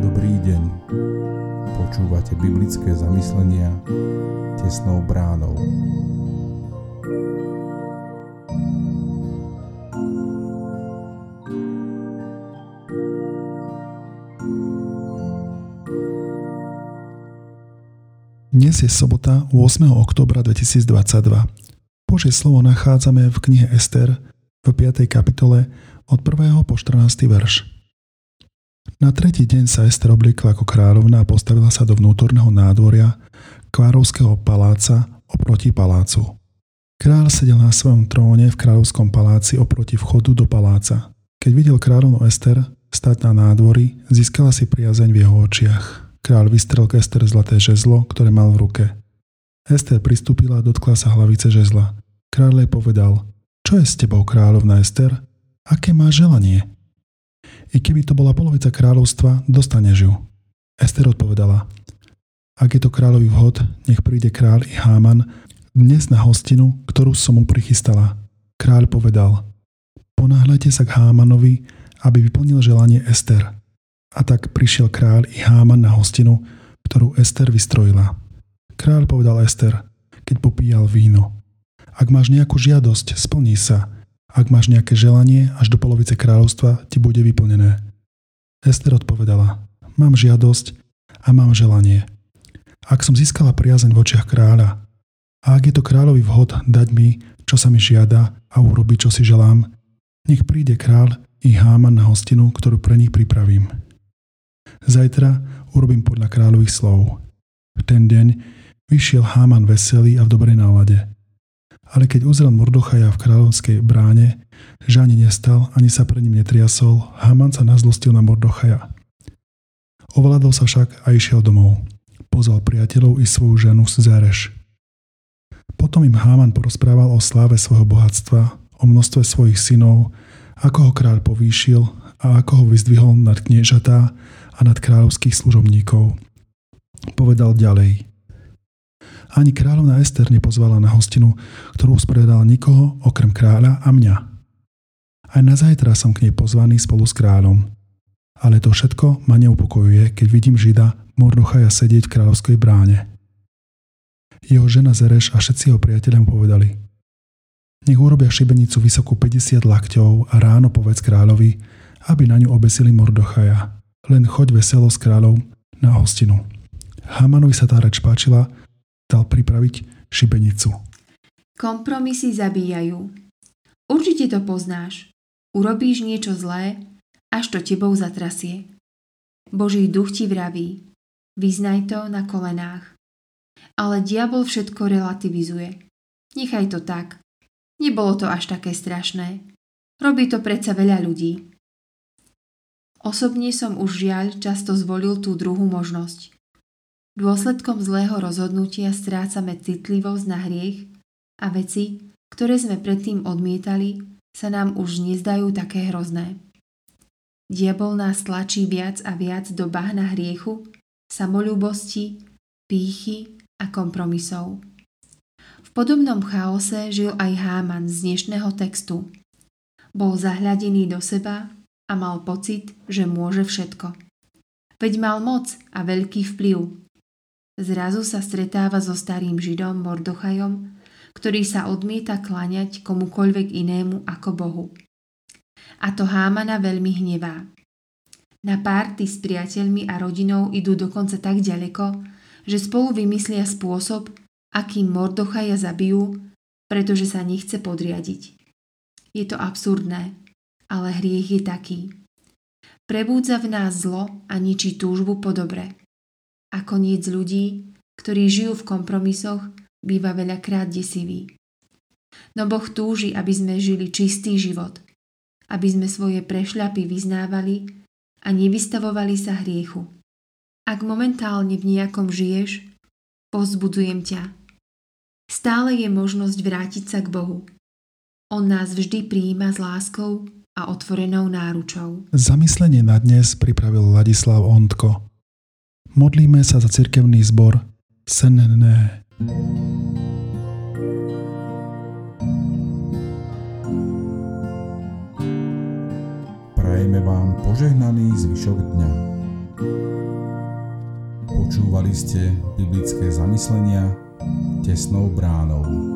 Dobrý deň. Počúvate biblické zamyslenia tesnou bránou. Dnes je sobota 8. oktobra 2022. Božie slovo nachádzame v knihe Ester v 5. kapitole od 1. po 14. verš. Na tretí deň sa Ester obliekla ako kráľovna a postavila sa do vnútorného nádvoria Kvárovského paláca oproti palácu. Král sedel na svojom tróne v kráľovskom paláci oproti vchodu do paláca. Keď videl kráľovnu Ester stať na nádvorí, získala si priazeň v jeho očiach. Kráľ vystrel k Ester zlaté žezlo, ktoré mal v ruke. Ester pristúpila a dotkla sa hlavice žezla. Kráľ jej povedal, čo je s tebou, kráľovna Ester? Aké má želanie? I keby to bola polovica kráľovstva, dostaneš ju. Ester odpovedala, ak je to kráľový vhod, nech príde kráľ i Háman dnes na hostinu, ktorú som mu prichystala. Kráľ povedal, ponáhľajte sa k Hámanovi, aby vyplnil želanie Ester. A tak prišiel kráľ i Háman na hostinu, ktorú Ester vystrojila. Kráľ povedal Ester, keď popíjal víno. Ak máš nejakú žiadosť, splní sa. Ak máš nejaké želanie, až do polovice kráľovstva ti bude vyplnené. Ester odpovedala, mám žiadosť a mám želanie. Ak som získala priazeň v očiach kráľa, a ak je to kráľový vhod dať mi, čo sa mi žiada a urobiť, čo si želám, nech príde kráľ i Háman na hostinu, ktorú pre nich pripravím. Zajtra urobím podľa kráľových slov. V ten deň vyšiel Háman veselý a v dobrej nálade. Ale keď uzrel Mordochaja v kráľovskej bráne, že ani nestal, ani sa pred ním netriasol, Haman sa nazlostil na Mordochaja. Ovládol sa však a išiel domov. Pozval priateľov i svoju ženu Zereš. Potom im Háman porozprával o sláve svojho bohatstva, o množstve svojich synov, ako ho kráľ povýšil a ako ho vyzdvihol nad kniežatá a nad kráľovských služobníkov. Povedal ďalej. Ani kráľovna Ester nepozvala na hostinu, ktorú usporiadala nikoho okrem kráľa a mňa. Aj na zajtra som k nej pozvaný spolu s kráľom. Ale to všetko ma neupokojuje, keď vidím Žida Mordochaja sedieť v kráľovskej bráne. Jeho žena Zereš a všetci jeho priateľom povedali Nech urobia šibenicu vysokú 50 lakťov a ráno povedz kráľovi, aby na ňu obesili Mordochaja len choď veselo s kráľov na hostinu. Hamanovi sa tá reč páčila, dal pripraviť šibenicu. Kompromisy zabíjajú. Určite to poznáš. Urobíš niečo zlé, až to tebou zatrasie. Boží duch ti vraví, vyznaj to na kolenách. Ale diabol všetko relativizuje. Nechaj to tak. Nebolo to až také strašné. Robí to predsa veľa ľudí. Osobne som už žiaľ často zvolil tú druhú možnosť. Dôsledkom zlého rozhodnutia strácame citlivosť na hriech a veci, ktoré sme predtým odmietali, sa nám už nezdajú také hrozné. Diabol nás tlačí viac a viac do bahna hriechu, samolúbosti, pýchy a kompromisov. V podobnom chaose žil aj Háman z dnešného textu. Bol zahľadený do seba a mal pocit, že môže všetko. Veď mal moc a veľký vplyv. Zrazu sa stretáva so starým židom Mordochajom, ktorý sa odmieta kláňať komukoľvek inému ako Bohu. A to Hámana veľmi hnevá. Na párty s priateľmi a rodinou idú dokonca tak ďaleko, že spolu vymyslia spôsob, akým Mordochaja zabijú, pretože sa nechce podriadiť. Je to absurdné ale hriech je taký. Prebúdza v nás zlo a ničí túžbu po dobre. A koniec ľudí, ktorí žijú v kompromisoch, býva veľakrát desivý. No Boh túži, aby sme žili čistý život, aby sme svoje prešľapy vyznávali a nevystavovali sa hriechu. Ak momentálne v nejakom žiješ, pozbudzujem ťa. Stále je možnosť vrátiť sa k Bohu. On nás vždy prijíma s láskou a otvorenou náručou. Zamyslenie na dnes pripravil Ladislav Ondko. Modlíme sa za cirkevný zbor Senné. Prajeme vám požehnaný zvyšok dňa. Počúvali ste biblické zamyslenia tesnou bránou.